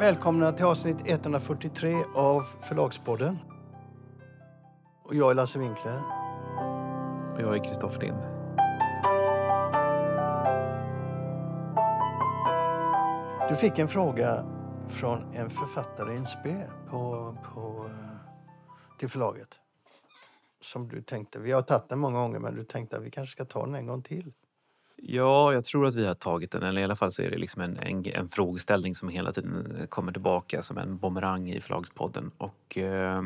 Välkomna till avsnitt 143 av Förlagspodden. Och jag är Lasse Winkler. Och jag är Kristoffer Lind. Du fick en fråga från en författare i en spe på, på, till förlaget. Som du tänkte, vi har tagit den många gånger men du tänkte att vi kanske ska ta den en gång till. Ja, jag tror att vi har tagit den. Eller i alla fall så är det liksom en, en, en frågeställning som hela tiden eh, kommer tillbaka som en bumerang i Förlagspodden. Och eh,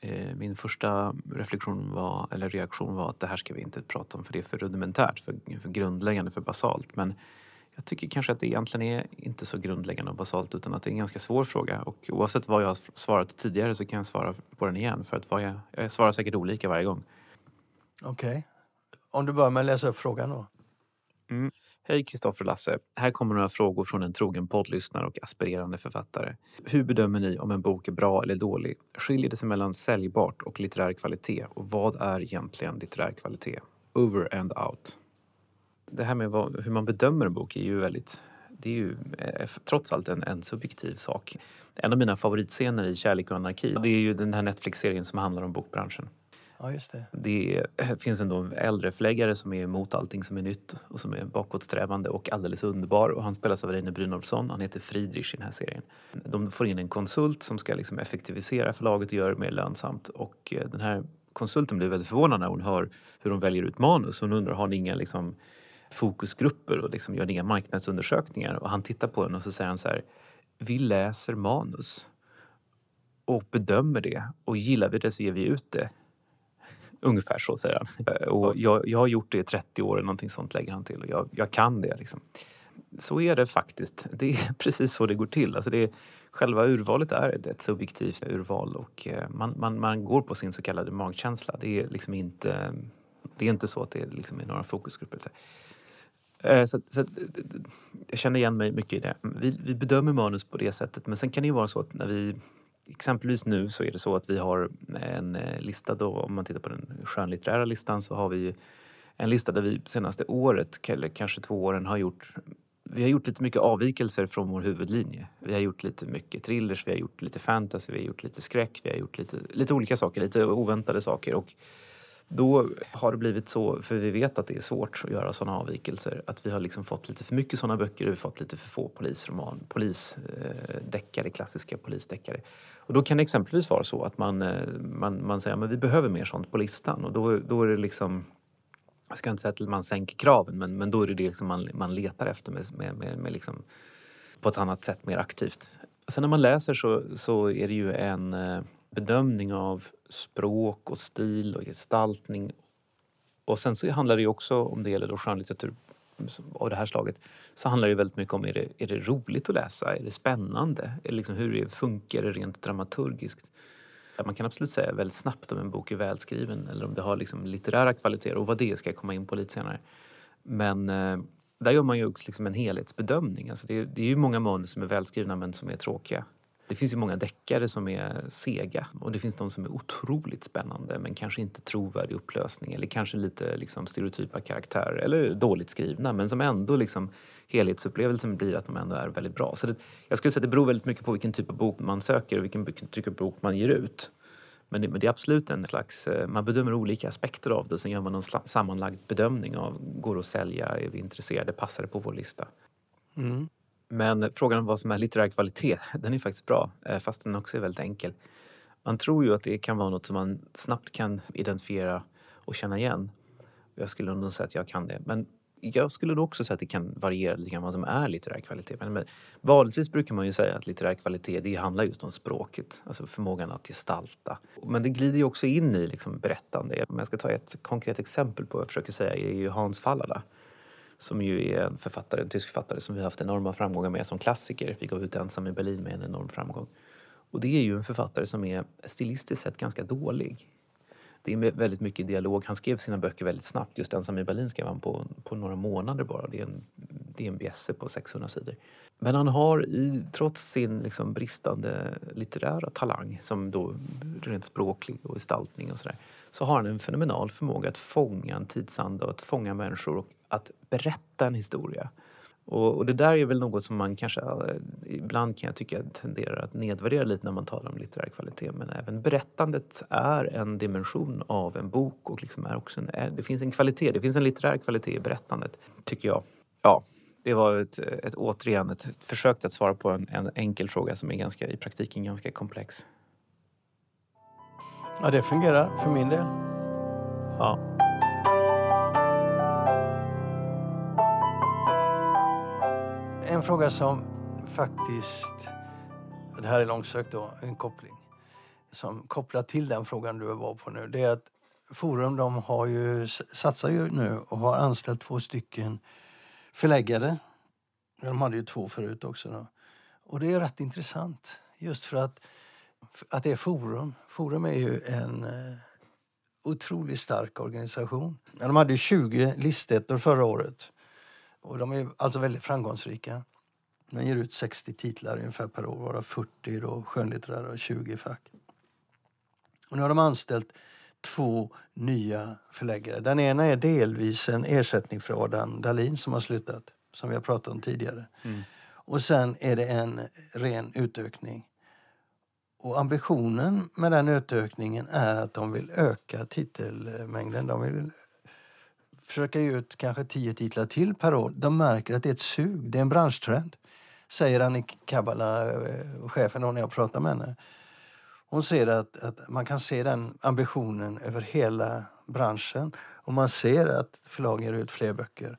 eh, min första reflektion var, eller reaktion var att det här ska vi inte prata om för det är för rudimentärt, för, för grundläggande, för basalt. Men jag tycker kanske att det egentligen är inte så grundläggande och basalt utan att det är en ganska svår fråga. Och oavsett vad jag har svarat tidigare så kan jag svara på den igen. För att vad jag, jag svarar säkert olika varje gång. Okej. Okay. Om du börjar med att läsa upp frågan då. Mm. Hej Kristoffer Lasse. Här kommer några frågor från en trogen poddlyssnare och aspirerande författare. Hur bedömer ni om en bok är bra eller dålig? Skiljer det sig mellan säljbart och litterär kvalitet? Och vad är egentligen litterär kvalitet? Over and out. Det här med vad, hur man bedömer en bok är ju väldigt det är ju eh, trots allt en, en subjektiv sak. En av mina favoritscener i Kärlek och anarki det är ju den här Netflix-serien som handlar om bokbranschen. Ja, just det. Det finns en äldre förläggare som är emot allting som är nytt och som är bakåtsträvande och alldeles underbar. Och han spelas av Reine Brynolfsson. Han heter Friedrich i den här serien. De får in en konsult som ska liksom effektivisera förlaget och göra det mer lönsamt. Och eh, den här konsulten blir väldigt förvånad när hon hör hur de väljer ut manus. Hon undrar, har ni inga liksom fokusgrupper och liksom gör inga marknadsundersökningar? Och han tittar på henne och så säger han så här, vi läser manus och bedömer det och gillar vi det så ger vi ut det. Ungefär så säger han. Eh, och jag, jag har gjort det i 30 år eller någonting sånt lägger han till. Och jag, jag kan det liksom. Så är det faktiskt. Det är precis så det går till. Alltså det är, själva urvalet är ett, ett subjektivt urval och eh, man, man, man går på sin så kallade magkänsla. Det är liksom inte, det är inte så att det liksom är några fokusgrupper. Eh, så, så, jag känner igen mig mycket i det. Vi, vi bedömer manus på det sättet men sen kan det ju vara så att när vi exempelvis nu så är det så att vi har en eh, lista då, om man tittar på den skönlitterära listan så har vi en lista där vi senaste året, eller kanske två åren, har gjort vi har gjort lite mycket avvikelser från vår huvudlinje. Vi har gjort lite mycket thrillers, vi har gjort lite fantasy, vi har gjort lite skräck, vi har gjort lite, lite olika saker, lite oväntade saker. Och då har det blivit så, för vi vet att det är svårt att göra sådana avvikelser, att vi har liksom fått lite för mycket sådana böcker och vi har fått lite för få polisroman, polisdeckare, eh, klassiska polisdeckare. Och då kan det exempelvis vara så att man, eh, man, man säger att vi behöver mer sånt på listan och då, då är det liksom jag ska inte säga att man sänker kraven men, men då är det det liksom man, man letar efter med, med, med, med liksom, på ett annat sätt, mer aktivt. Sen när man läser så, så är det ju en eh, bedömning av språk och stil och gestaltning. Och sen så handlar det ju också, om det gäller då skönlitteratur av det här slaget, så handlar det väldigt mycket om är det, är det roligt att läsa? Är det spännande? Är det liksom, hur det funkar det rent dramaturgiskt? Man kan absolut säga väldigt snabbt om en bok är välskriven eller om det har liksom litterära kvaliteter och vad det är ska jag komma in på lite senare. Men eh, där gör man ju också liksom en helhetsbedömning. Alltså det, det är ju många manus som är välskrivna men som är tråkiga. Det finns ju många deckare som är sega och det finns de som är otroligt spännande men kanske inte trovärdig upplösning eller kanske lite liksom stereotypa karaktärer eller dåligt skrivna men som ändå liksom helhetsupplevelsen blir att de ändå är väldigt bra. Så det, jag skulle säga att det beror väldigt mycket på vilken typ av bok man söker och vilken typ av bok man ger ut. Men det, men det, är absolut en slags, eh, man bedömer olika aspekter av det. Sen gör man en sammanlagd bedömning av, går det att sälja, är vi intresserade, passar det på vår lista? Mm. Men frågan om vad som är litterär kvalitet, den är faktiskt bra, eh, fast den också är väldigt enkel. Man tror ju att det kan vara något som man snabbt kan identifiera och känna igen. Jag skulle nog säga att jag kan det. Men jag skulle nog också säga att det kan variera lite grann vad som är litterär kvalitet. Men vanligtvis brukar man ju säga att litterär kvalitet det handlar just om språket, alltså förmågan att gestalta. Men det glider ju också in i liksom berättande. Om jag ska ta ett konkret exempel på vad jag försöker säga är ju Hans Fallada som ju är en författare, en tysk författare som vi har haft enorma framgångar med som klassiker. Vi gav ut Ensam i Berlin med en enorm framgång. Och det är ju en författare som är stilistiskt sett ganska dålig. Det är väldigt mycket dialog. Han skrev sina böcker väldigt snabbt. Just Ensam i Berlin skrev han på, på några månader bara. Det är en, det är en bjässe på 600 sidor. Men han har, i, trots sin liksom bristande litterära talang, som då rent språklig och gestaltning och sådär, så har han en fenomenal förmåga att fånga en tidsanda och att fånga människor och att berätta en historia. Och, och, det där är väl något som man kanske eh, ibland kan jag tycka tenderar att nedvärdera lite när man talar om litterär kvalitet. Men även berättandet är en dimension av en bok och liksom är också en, det finns en kvalitet, det finns en litterär kvalitet i berättandet, tycker jag. Ja, det var ett, ett, återigen ett försök att svara på en, en enkel fråga som är ganska, i praktiken ganska komplex. Ja, det fungerar för min del. Ja. En fråga som faktiskt, det här är långsökt då, en koppling, som kopplar till den frågan du var på nu, det är att Forum de har ju, satsar ju nu och har anställt två stycken förläggare. De hade ju två förut också. Då. Och det är rätt intressant just för att, att det är Forum. Forum är ju en eh, otroligt stark organisation. De hade 20 listettor förra året. Och de är alltså väldigt framgångsrika. De ger ut 60 titlar ungefär per år, varav 40 då skönlitterära och 20 fack. Och nu har de anställt två nya förläggare. Den ena är delvis en ersättning för Adam Dahlin som har slutat, som vi har pratat om tidigare. Mm. Och sen är det en ren utökning. Och ambitionen med den utökningen är att de vill öka titelmängden. De vill försöka ge ut kanske tio titlar till per år. De märker att det är ett sug, det är en branschtrend. Säger Annik Kabbala, eh, chefen, när jag pratar med henne. Hon ser att, att man kan se den ambitionen över hela branschen. Och man ser att förlagen ger ut fler böcker.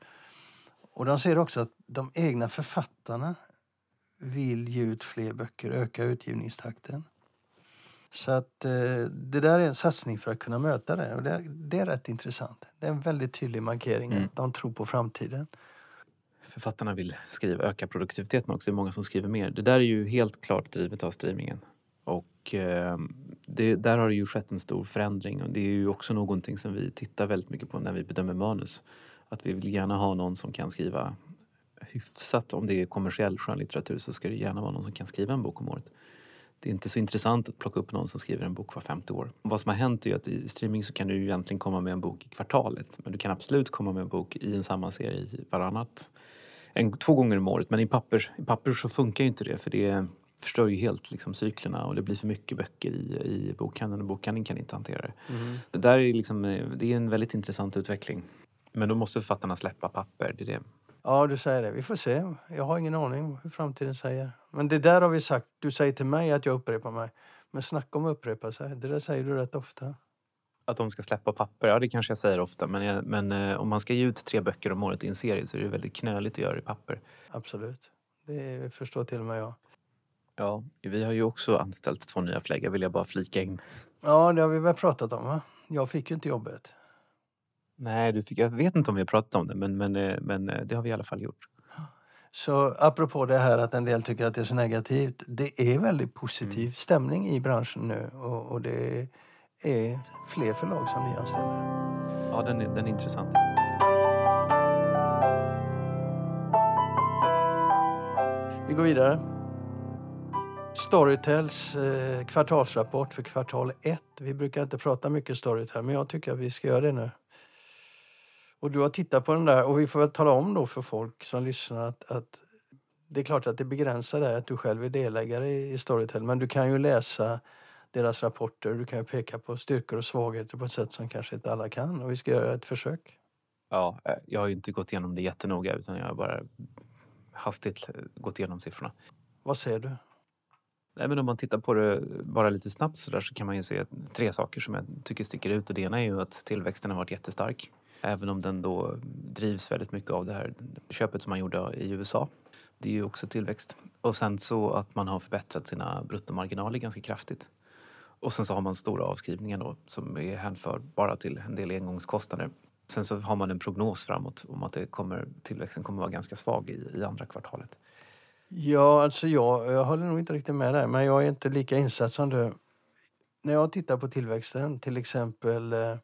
Och de ser också att de egna författarna vill ge ut fler böcker, öka utgivningstakten. Så att eh, det där är en satsning för att kunna möta det. Och det, är, det är rätt intressant. Det är en väldigt tydlig markering mm. att de tror på framtiden. Författarna vill skriva, öka produktiviteten också. Det är många som skriver mer. Det där är ju helt klart drivet av streamingen. Och eh, det, där har det ju skett en stor förändring och det är ju också någonting som vi tittar väldigt mycket på när vi bedömer manus. Att vi vill gärna ha någon som kan skriva hyfsat, om det är kommersiell skönlitteratur så ska det gärna vara någon som kan skriva en bok om året. Det är inte så intressant att plocka upp någon som skriver en bok var 50 år. Vad som har hänt är att i streaming så kan du ju egentligen komma med en bok i kvartalet. Men du kan absolut komma med en bok i en samma serie varannat. En, två gånger om året. Men i papper, i papper så funkar ju inte det för det förstör ju helt liksom, cyklerna och det blir för mycket böcker i, i bokhandeln och bokhandeln kan inte hantera det. Mm. Det där är, liksom, det är en väldigt intressant utveckling. Men då måste författarna släppa papper. Det är det. Ja, du säger det. Vi får se. Jag har ingen aning hur framtiden säger. Men det där har vi sagt. Du säger till mig att jag upprepar mig. Men snacka om att upprepa sig. Det där säger du rätt ofta. Att de ska släppa papper? Ja, det kanske jag säger ofta. Men, jag, men eh, om man ska ge ut tre böcker om året i en serie så är det väldigt knöligt att göra det i papper. Absolut. Det förstår till och med jag. Ja, vi har ju också anställt två nya förläggare vill jag bara flika in. Ja, det har vi väl pratat om va? Jag fick ju inte jobbet. Nej, du fick, jag vet inte om vi har pratat om det men, men, eh, men eh, det har vi i alla fall gjort. Så apropå det här att en del tycker att det är så negativt. Det är väldigt positiv mm. stämning i branschen nu och, och, det är fler förlag som nyanställer. Ja, den är, den är intressant. Vi går vidare. Storytels eh, kvartalsrapport för kvartal 1. Vi brukar inte prata mycket Storytel, men jag tycker att vi ska göra det nu. Och du har tittat på den där och vi får väl tala om då för folk som lyssnar att, att det är klart att det begränsar dig att du själv är delägare i, i Storytel, men du kan ju läsa deras rapporter. Du kan ju peka på styrkor och svagheter på ett sätt som kanske inte alla kan och vi ska göra ett försök. Ja, eh, jag har inte gått igenom det jättenoga utan jag har bara hastigt gått igenom siffrorna. Vad ser du? Nej, men om man tittar på det bara lite snabbt så, där så kan man ju se tre saker som jag tycker sticker ut. Och det ena är ju att tillväxten har varit jättestark. Även om den då drivs väldigt mycket av det här köpet som man gjorde i USA. Det är ju också tillväxt. Och sen så att man har förbättrat sina bruttomarginaler ganska kraftigt. Och sen så har man stora avskrivningar då som är hänförbara till en del engångskostnader. Sen så har man en prognos framåt om att det kommer, tillväxten kommer vara ganska svag i, i andra kvartalet. Ja, alltså jag, jag håller nog inte riktigt med där, men jag är inte lika insatt som du. När jag tittar på tillväxten, till exempel eh,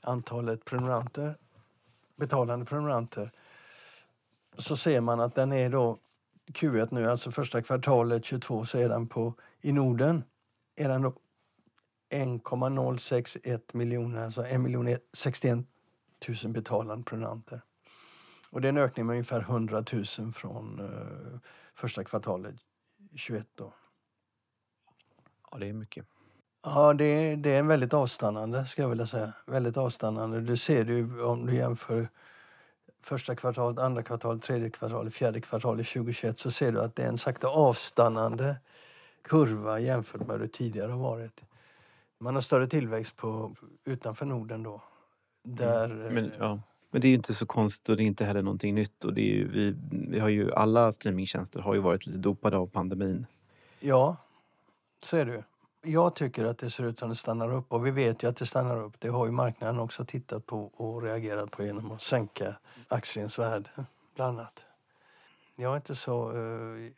antalet prenumeranter, betalande prenumeranter, så ser man att den är då Q1 nu, alltså första kvartalet 22, så är den på, i Norden, är den 1,061 miljoner, alltså 1 miljon 61 000 betalande prenumeranter. Och det är en ökning med ungefär 100 000 från eh, första kvartalet 21. Då. Ja, det är mycket. Ja, det är, det är väldigt avstannande, ska jag vilja säga. Väldigt avstannande. Du ser du om du jämför första kvartalet, andra kvartalet, tredje kvartalet, fjärde kvartalet 2021 så ser du att det är en sakta avstannande kurva jämfört med hur det tidigare har varit. Man har större tillväxt på, utanför Norden då. Där, Mm. Men, eh, ja. Men det är ju inte så konstigt och det är inte heller någonting nytt. Och det är ju, vi, vi har ju, alla streamingtjänster har ju varit lite dopade av pandemin. Ja, så är det ju. Jag tycker att det ser ut som det stannar upp och vi vet ju att det stannar upp. Det har ju marknaden också tittat på och reagerat på genom att sänka aktiens värde, bland annat. Jag är inte så... eh,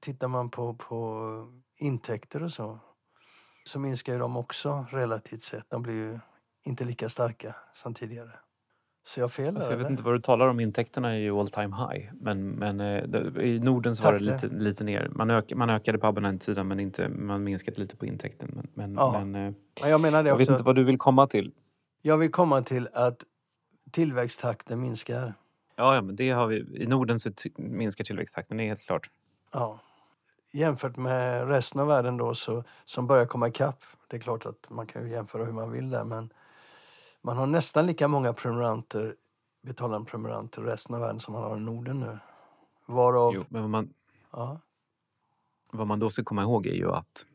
tittar man på, på intäkter och så så minskar ju de också relativt sett. De blir ju inte lika starka som tidigare. Så jag fel Alltså jag vet inte vad du talar om, intäkterna är ju all time high. Men, men eh, i Norden så var det Tack, lite, lite ner. Man, ök, man ökade på abonnentsidan men inte, man minskade lite på intäkten. Men, men, Ja, men eh, jag menar det jag vet också. inte vad du vill komma till. Jag vill komma till att tillväxttakten minskar. Ja, ja men det har vi. I Norden så minskar tillväxttakten, det är helt klart. Ja. Jämfört med resten av världen då så, som börjar komma ikapp. Det är klart att man kan ju jämföra hur man vill där men man har nästan lika många prenumeranter, betalande prenumeranter i resten av världen som man har i Norden nu. Varav, Jo, men vad man, ja, vad man då ska komma ihåg är ju att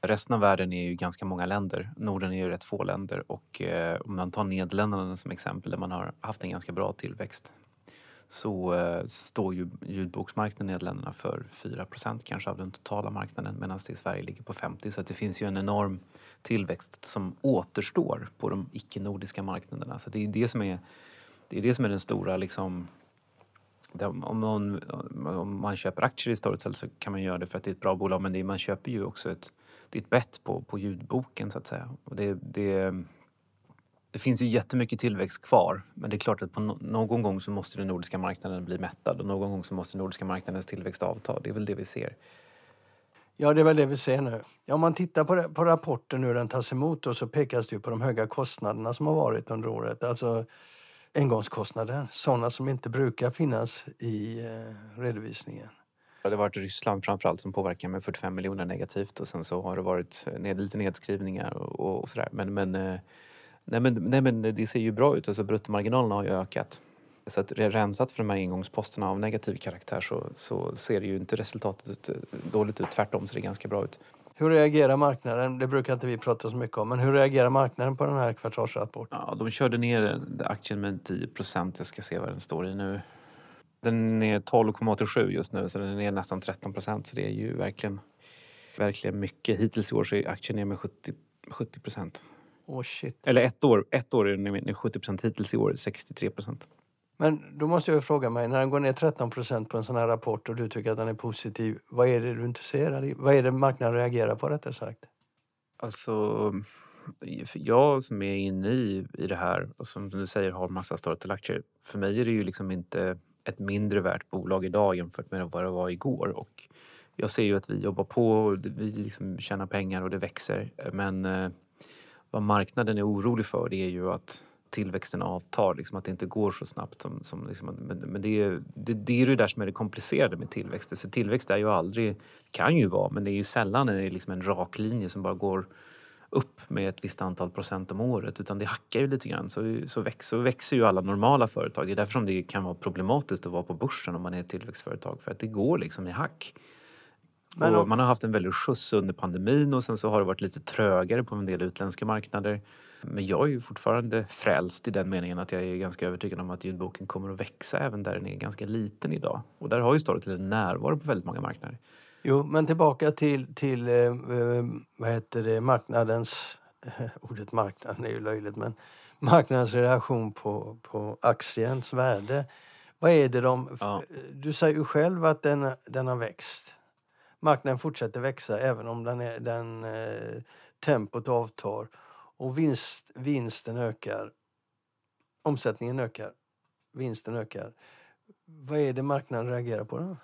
resten av världen är ju ganska många länder. Norden är ju rätt få länder och eh, om man tar Nederländerna som exempel där man har haft en ganska bra tillväxt så eh, står ju ljudboksmarknaden i Nederländerna för 4% kanske av den totala marknaden medan det i Sverige ligger på 50 så att det finns ju en enorm tillväxt som återstår på de icke-nordiska marknaderna. Så det är det som är, det är, det som är den stora liksom det- om, man, om man köper aktier i Storytel så kan man göra det för att det är ett bra bolag men det, är- man köper ju också ett, det är ett bett på, på ljudboken så att säga. Och det, det, det finns ju jättemycket tillväxt kvar men det är klart att på no, någon gång så måste den nordiska marknaden bli mättad och någon gång så måste den nordiska marknadens tillväxt avta. Det är väl det vi ser. ja, det är väl det vi ser nu. Ja, om man tittar på, på rapporten hur den tas emot då, så pekas det ju på de höga kostnaderna som har varit under året. Alltså engångskostnader, sådana som inte brukar finnas i eh, redovisningen. Det har varit Ryssland framförallt som påverkar med 45 miljoner negativt och sen så har det varit ned, lite nedskrivningar och, och, och sådär. Men, men, eh, nej, men, nej men det ser ju bra ut. Alltså bruttomarginalerna har ju ökat. Så att re- rensat för de här engångsposterna av negativ karaktär så, så ser det ju inte resultatet eh, dåligt ut. Tvärtom ser det ganska bra ut. Hur reagerar marknaden? Det brukar inte vi prata så mycket om. Men hur reagerar marknaden på den här kvartalsrapporten? Ja, de körde ner aktien med 10 procent. Jag ska se vad den står i nu. Den är 12,87 just nu så den är ner nästan 13 procent. Så det är ju verkligen, verkligen mycket. Hittills i år så är aktien ner med 70 70 procent. Åh shit. Eller ett år, ett år är den ner 70 procent. Hittills i år 63 procent. Men då måste jag fråga mig, när den går ner 13 procent på en sån här rapport och du tycker att den är positiv, vad är det du inte ser? Vad är det marknaden reagerar på rättare sagt? Alltså, jag som är inne i, i det här och som du säger har massa Storytel-aktier. För mig är det ju liksom inte ett mindre värt bolag idag jämfört med vad det var igår. Och jag ser ju att vi jobbar på och vi liksom tjänar pengar och det växer. Men eh, vad marknaden är orolig för det är ju att tillväxten avtar, liksom att det inte går så snabbt. Som, som liksom, men men det, är, det, det är det där som är det komplicerade med tillväxt. Så tillväxt är ju aldrig, kan ju vara, men det är ju sällan en, liksom en rak linje som bara går upp med ett visst antal procent om året utan det hackar ju lite grann. Så, så, växer, så växer ju alla normala företag. Det är därför som det kan vara problematiskt att vara på börsen om man är ett tillväxtföretag för att det går liksom i hack. Men och man har haft en väldig skjuts under pandemin och sen så har det varit lite trögare på en del utländska marknader. Men jag är ju fortfarande frälst i den meningen att jag är ganska övertygad om att ljudboken kommer att växa även där den är ganska liten idag. Och där har ju Storytel en närvaro på väldigt många marknader. Jo, men tillbaka till, till eh, eh, vad heter det, marknadens... ordet marknaden är ju löjligt, men marknadens reaktion på, på aktiens värde. Vad är det de... Ja. Du säger ju själv att den, den har växt. Marknaden fortsätter växa även om den, är, den eh, tempot avtar och vinst, vinsten ökar. Omsättningen ökar. Vinsten ökar. Vad är det marknaden reagerar på då?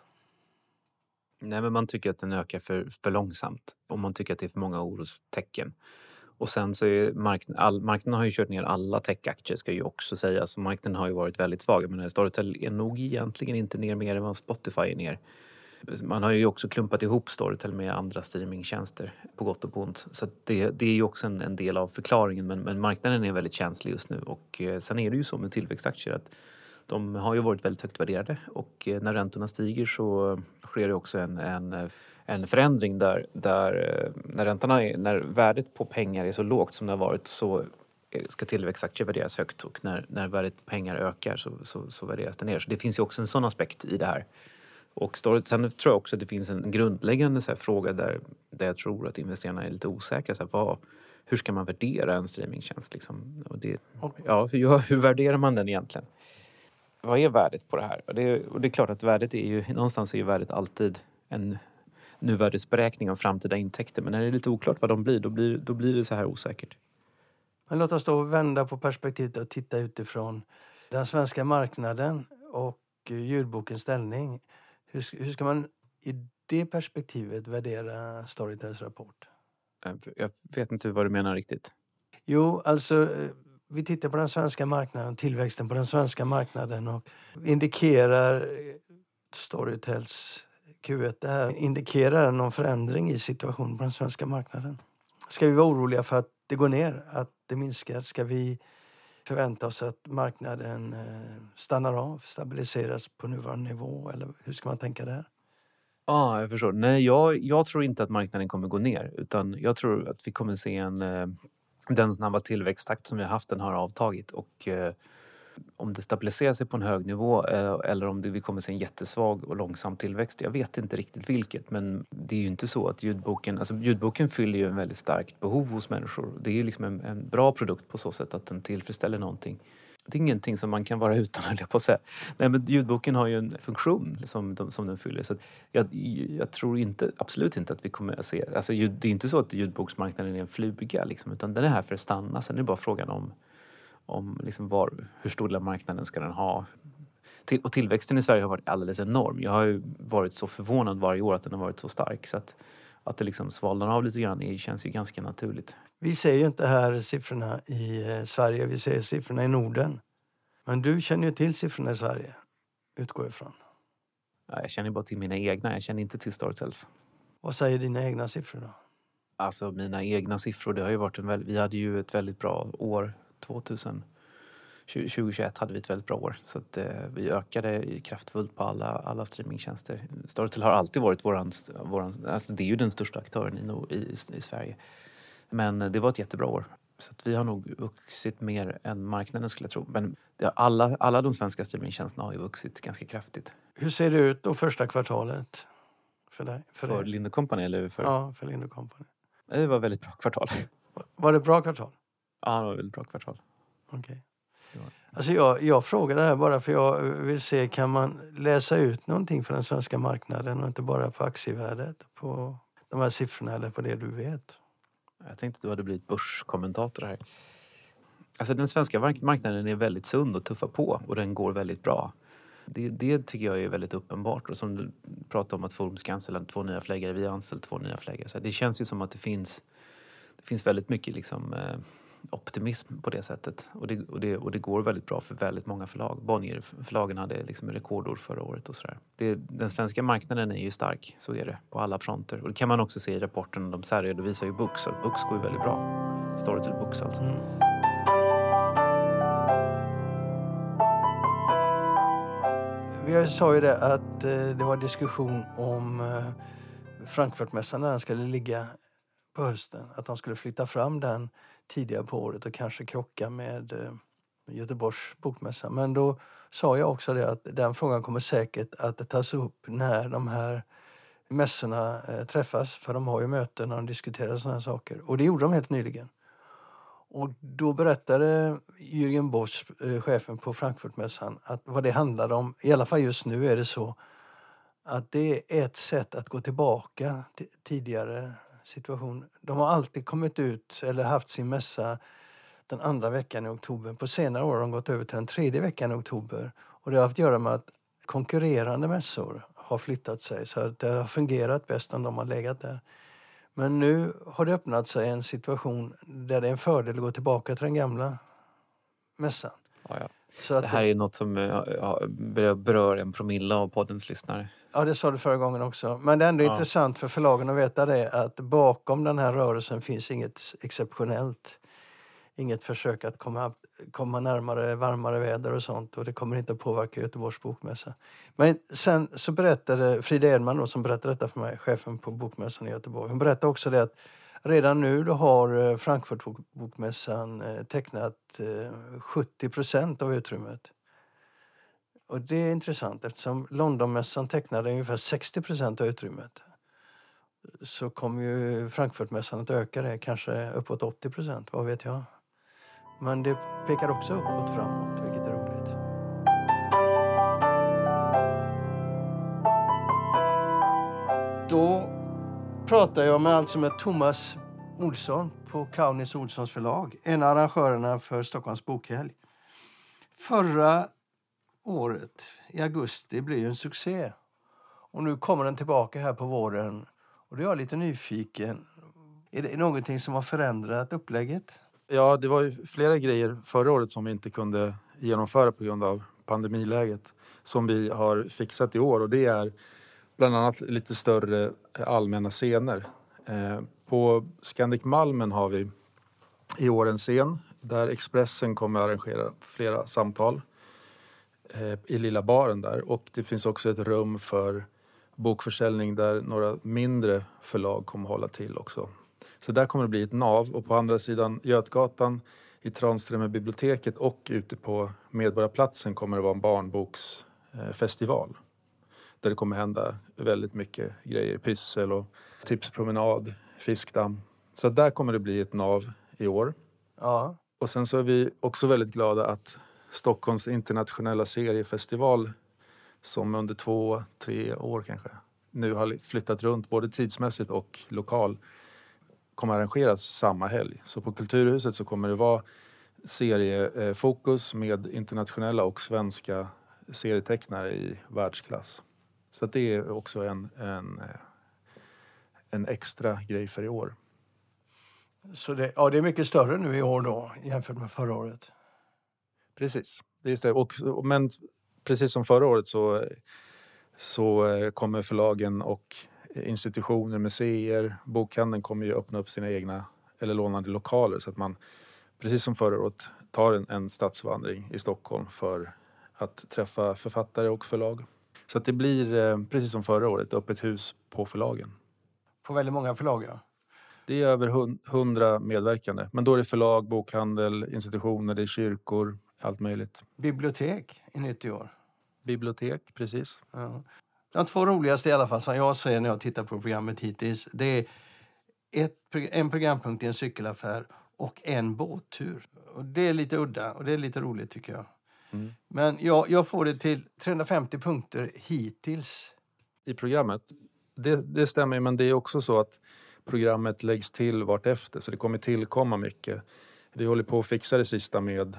Nej, men man tycker att den ökar för, för långsamt och man tycker att det är för många orostecken. Och sen så är marknaden, all, marknaden har ju kört ner alla techaktier ska ju också sägas. Marknaden har ju varit väldigt svag. Men Storytel är nog egentligen inte ner mer än vad Spotify är ner. Man har ju också klumpat ihop Storytel med andra streamingtjänster på gott och på ont. Så det, det är ju också en, en, del av förklaringen. Men, men, marknaden är väldigt känslig just nu. Och eh, sen är det ju så med tillväxtaktier att de har ju varit väldigt högt värderade och eh, när räntorna stiger så sker det också en, en, en förändring där, där eh, när, räntorna är, när värdet på pengar är så lågt som det har varit så ska tillväxtaktier värderas högt och när, när värdet på pengar ökar så, så, så värderas det ner. Så det finns ju också en sån aspekt i det här. Och sen tror jag också att det finns en grundläggande så fråga där, där jag tror att investerarna är lite osäkra. Så här, vad, hur ska man värdera en streamingtjänst? Liksom? Och det, ja, hur, hur värderar man den egentligen? Vad är värdet på det här? Och det, och det är klart att värdet är ju, någonstans är ju värdet alltid en nuvärdesberäkning av framtida intäkter. Men när det är lite oklart vad de blir, då blir, då blir det så här osäkert. Men låt oss då vända på perspektivet och titta utifrån den svenska marknaden och ljudbokens ställning. Hur, hur ska man i det perspektivet värdera Storytels rapport? Jag vet inte vad du menar riktigt. Jo, alltså vi tittar på den svenska marknaden, tillväxten på den svenska marknaden och indikerar Storytels Q1 det här indikerar någon förändring i situationen på den svenska marknaden. Ska vi vara oroliga för att det går ner, att det minskar? Ska vi förvänta oss att marknaden eh, stannar av, stabiliseras på nuvarande nivå? Eller hur ska man tänka där? Ja, ah, jag förstår. Nej, jag, jag tror inte att marknaden kommer gå ner utan jag tror att vi kommer se en eh, den snabba tillväxttakt som vi har haft den har avtagit och eh, om det stabiliserar sig på en hög nivå eh, eller om det, vi kommer se en jättesvag och långsam tillväxt. Jag vet inte riktigt vilket men det är ju inte så att ljudboken, alltså ljudboken fyller ju en väldigt starkt behov hos människor. Det är ju liksom en, en bra produkt på så sätt att den tillfredsställer någonting det är ingenting som man kan vara utan, höll jag på att säga. Nej, men ljudboken har ju en funktion som, de, som den fyller. Så jag, jag, tror inte, absolut inte att vi kommer att se... Alltså, det är inte så att ljudboksmarknaden är en fluga, liksom, utan den är här för att stanna. Sen är det bara frågan om, om liksom var, hur stor del av marknaden ska den ha. Till, och tillväxten i Sverige har varit alldeles enorm. Jag har ju varit så förvånad varje år att den har varit så stark. Så att, att det liksom svalnar av lite grann känns ju ganska naturligt. Vi ser ju inte här siffrorna i eh, Sverige, vi ser siffrorna i Norden. Men du känner ju till siffrorna i Sverige, utgår ifrån. Ja, jag känner bara till mina egna, jag känner inte till Storytels. Vad säger dina egna siffror då? Alltså mina egna siffror, det har ju varit en vi hade ju ett väldigt bra år 2000. 2021 hade vi ett väldigt bra år så att, eh, vi ökade kraftfullt på alla, alla streamingtjänster. Storytel har alltid varit våran, våran alltså det är ju den största aktören i, i, i Sverige. Men det var ett jättebra år. Så vi har nog vuxit mer än marknaden skulle jag tro. Men alla, alla de svenska streamingtjänsterna har ju vuxit ganska kraftigt. Hur ser det ut då första kvartalet? För dig? För, för Linde Company eller för? Ja, för Linde Company. Det var ett väldigt bra kvartal. Var det bra kvartal? Ja, det var väldigt bra kvartal. Okay. Alltså jag, jag frågar det här bara för jag vill se, kan man läsa ut någonting för den svenska marknaden och inte bara på aktievärdet, på de här siffrorna eller på det du vet? Jag tänkte att du hade blivit börskommentator här. Alltså den svenska marknaden är väldigt sund och tuffa på och den går väldigt bra. Det, det tycker jag är väldigt uppenbart. Och som du pratade om att Forum ska anställa två nya förläggare, vi har anställt två nya förläggare. Så det känns ju som att det finns, det finns väldigt mycket liksom, eh, optimism på det sättet. Och det, och, det, och det går väldigt bra för väldigt många förlag. Bonnier-förlagen hade liksom rekordår förra året och sådär. Det, den svenska marknaden är ju stark, så är det, på alla fronter. Och det kan man också se i rapporten. De särredovisar ju Books, att Books går ju väldigt bra. Storytel Books alltså. Mm. Vi sa ju det att eh, det var diskussion om eh, Frankfurtmässan när den skulle ligga på hösten. Att de skulle flytta fram den tidigare på året och kanske krocka med eh, Göteborgs bokmässa. Men då sa jag också det att den frågan kommer säkert att tas upp när de här mässorna eh, träffas. För de har ju möten när de diskuterar sådana här saker. Och det gjorde de helt nyligen. Och då berättade Jürgen Bosch, eh, chefen på Frankfurtmässan, att vad det handlade om, i alla fall just nu är det så, att det är ett sätt att gå tillbaka till tidigare situation. De har alltid kommit ut eller haft sin mässa den andra veckan i oktober. På senare år har de gått över till den tredje veckan i oktober. Och det har haft att göra med att konkurrerande mässor har flyttat sig så att det har fungerat bäst om de har legat där. Men nu har det öppnat sig en situation där det är en fördel att gå tillbaka till den gamla mässan. Ja, ja. Det här är något som eh, ja, berör- berör en promille av poddens lyssnare. Ja, det sa du förra gången också. Men det är ändå Ja. intressant för förlagen att veta det att bakom den här rörelsen finns inget exceptionellt. Inget försök att komma, komma närmare varmare väder och sånt och det kommer inte att påverka Göteborgs bokmässa. Men sen så berättade Frida Edman då, som berättade detta för mig, chefen på bokmässan i Göteborg. Hon berättade också det att redan nu då har eh, Frankfurtbokmässan eh, tecknat eh, 70 procent av utrymmet. Och det är intressant eftersom Londonmässan tecknade ungefär 60 procent av utrymmet. Så kommer ju Frankfurtmässan att öka det, kanske uppåt 80 procent, vad vet jag. Men det pekar också uppåt framåt, vilket är roligt. Då pratar jag med alltså med Thomas Olsson på Kaunis Olssons förlag, en av arrangörerna för Stockholms bokhelg. Förra året, i augusti, blev ju en succé. Och nu kommer den tillbaka här på våren. Och då är jag lite nyfiken. Är det någonting som har förändrat upplägget? Ja, det var ju flera grejer förra året som vi inte kunde genomföra på grund av pandemiläget som vi har fixat i år och det är bland annat lite större eh, allmänna scener. Eh, på Scandic Malmen har vi i år en scen där Expressen kommer att arrangera flera samtal eh, i lilla baren där och det finns också ett rum för bokförsäljning där några mindre förlag kommer att hålla till också. Så där kommer det bli ett nav och på andra sidan Götgatan i Tranströmer biblioteket och ute på Medborgarplatsen kommer det vara en barnboksfestival. Där det kommer hända väldigt mycket grejer. Pyssel och tipspromenad, fiskdamm. Så där kommer det bli ett nav i år. Ja, Och sen så är vi också väldigt glada att Stockholms internationella seriefestival som under två, tre år kanske nu har flyttat runt både tidsmässigt och lokal kommer arrangeras samma helg. Så på Kulturhuset så kommer det vara seriefokus med internationella och svenska serietecknare i världsklass. Så det är också en, en, eh, en extra grej för i år. så det, ja, det är mycket större nu i år då jämfört med förra året. Precis. Det är just det. Och, men precis som förra året så, så eh, kommer förlagen och institutioner, museer, bokhandeln kommer ju öppna upp sina egna eller lånade lokaler så att man precis som förra året tar en, en stadsvandring i Stockholm för att träffa författare och förlag. Så att det blir eh, precis som förra året öppet hus på förlagen. På väldigt många förlag, ja. Det är över hun- hundra medverkande. Men då är det förlag, bokhandel, institutioner, det är kyrkor, allt möjligt. Bibliotek är nytt i år. Bibliotek, precis. Ja. De två roligaste i alla fall som jag ser när jag tittar på programmet hittills det är ett, en programpunkt i en cykelaffär och en båttur. Och det är lite udda och det är lite roligt tycker jag. Mm. Men jag, jag får det till 350 punkter hittills. i programmet. Det, det stämmer, men det är också så att programmet läggs till vartefter så det kommer tillkomma mycket. Vi håller på att fixa det sista med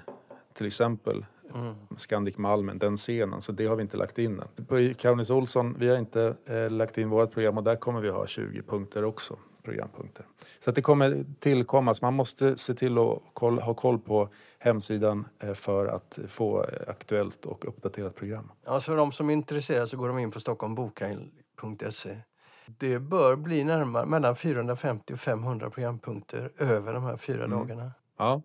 till exempel Mm. Scandic Malmen, den scenen, så det har vi inte lagt in än. På Kaunis Olsson, vi har inte eh, lagt in vårt program och där kommer vi ha 20 punkter också, programpunkter. Så att det kommer tillkomma, så man måste se till att koll, ha koll på hemsidan eh, för att få eh, aktuellt och uppdaterat program. Ja, så för de som är intresserade så går de in på stockholmbokhandel.se. Det bör bli närmare mellan 450 och 500 programpunkter över de här fyra Mm. dagarna. Ja.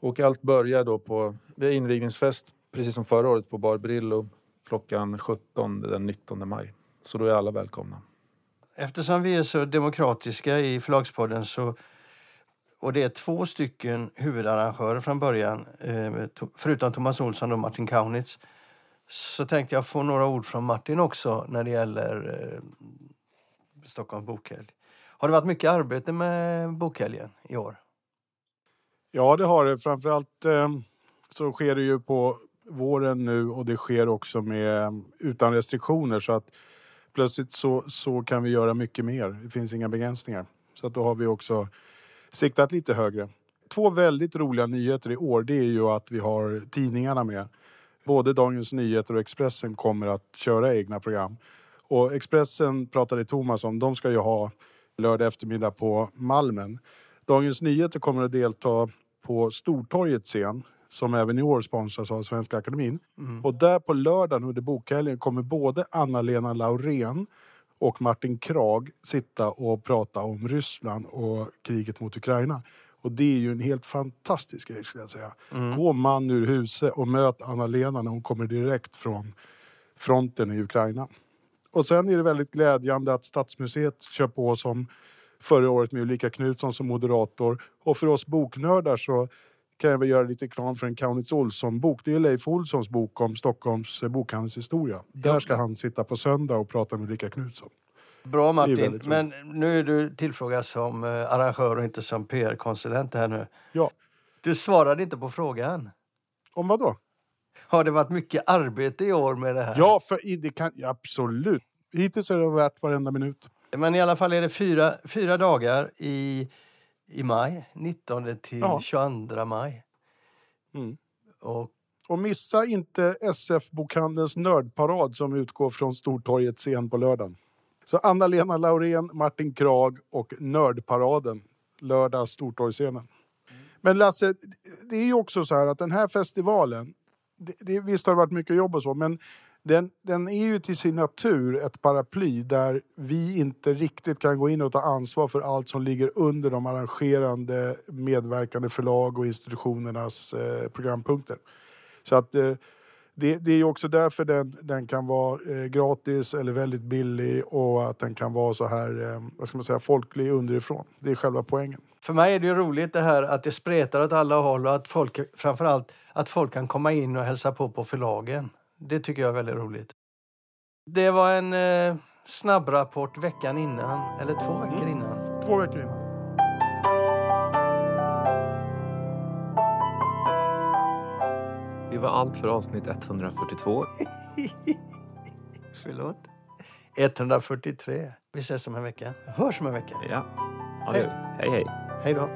Och allt börjar då på, vi har invigningsfest precis som förra året på Bar Brillo klockan 17 den 19 maj. Så då är alla välkomna. Eftersom vi är så demokratiska i Förlagspodden så och det är två stycken huvudarrangörer från början, eh, förutom Thomas Olsson och Martin Kaunitz, så tänkte jag få några ord från Martin också när det gäller eh, Stockholms bokhelg. Har det varit mycket arbete med bokhelgen i år? Ja, det har det. Framförallt eh, så sker det ju på våren nu och det sker också med, utan restriktioner. Så att plötsligt så, så kan vi göra mycket mer. Det finns inga begränsningar. Så att då har vi också siktat lite högre. Två väldigt roliga nyheter i år det är ju att vi har tidningarna med. Både Dagens Nyheter och Expressen kommer att köra egna program. Och Expressen pratade Thomas om, de ska ju ha lördag eftermiddag på Malmen. Dagens Nyheter kommer att delta på Stortorgets scen som även i år sponsras av Svenska Akademin. Och där på lördagen under bokhelgen kommer både Anna-Lena Laurén och Martin Krag sitta och prata om Ryssland och kriget mot Ukraina. Och det är ju en helt fantastisk grej skulle jag säga. Gå man ur huset och möt Anna-Lena när hon kommer direkt från fronten i Ukraina. Och sen är det väldigt glädjande att Stadsmuseet kör på som förra året med Ulrika Knutsson som moderator. Och för oss boknördar så kan jag väl göra lite reklam för en Kaunitz Olsson-bok. Det är Leif Olssons bok om Stockholms eh, bokhandelshistoria. Där ska han sitta på söndag och prata med Ulrika Knutsson. Bra Martin, men nu är du tillfrågad som eh, arrangör och inte som PR-konsulent här nu. Ja, Du svarade inte på frågan. om vad då? Har det varit mycket arbete i år med det här? Ja, för det kan, absolut. Hittills är det värt varenda minut. Men i alla fall är det fyra, fyra dagar i, i maj. 19 till Ja. 22 maj. Mm. Och Och missa inte SF-bokhandelns nördparad som utgår från Stortorget scen på lördagen. Så Anna-Lena Laurén, Martin Krag och Nördparaden lördag Stortorgsscenen. Men Lasse, det är ju också så här att den här festivalen, det, det, visst har det varit mycket jobb och så, men den, den är ju till sin natur ett paraply där vi inte riktigt kan gå in och ta ansvar för allt som ligger under de arrangerande medverkande förlag och institutionernas eh, programpunkter. Så att eh, det, det är ju också därför den, den kan vara eh, gratis eller väldigt billig och att den kan vara så här, eh, vad ska man säga, folklig underifrån. Det är själva poängen. för mig är det ju roligt det här att det spretar åt alla håll och att folk, framförallt att folk kan komma in och hälsa på på förlagen. Det tycker jag är väldigt roligt. Det var en eh, snabbrapport veckan innan, eller två veckor innan. Två veckor innan. Det var allt för avsnitt 142. Förlåt. 143. Vi ses om en vecka. Hörs om en vecka. Ja, det. Hej, hej. Hej då.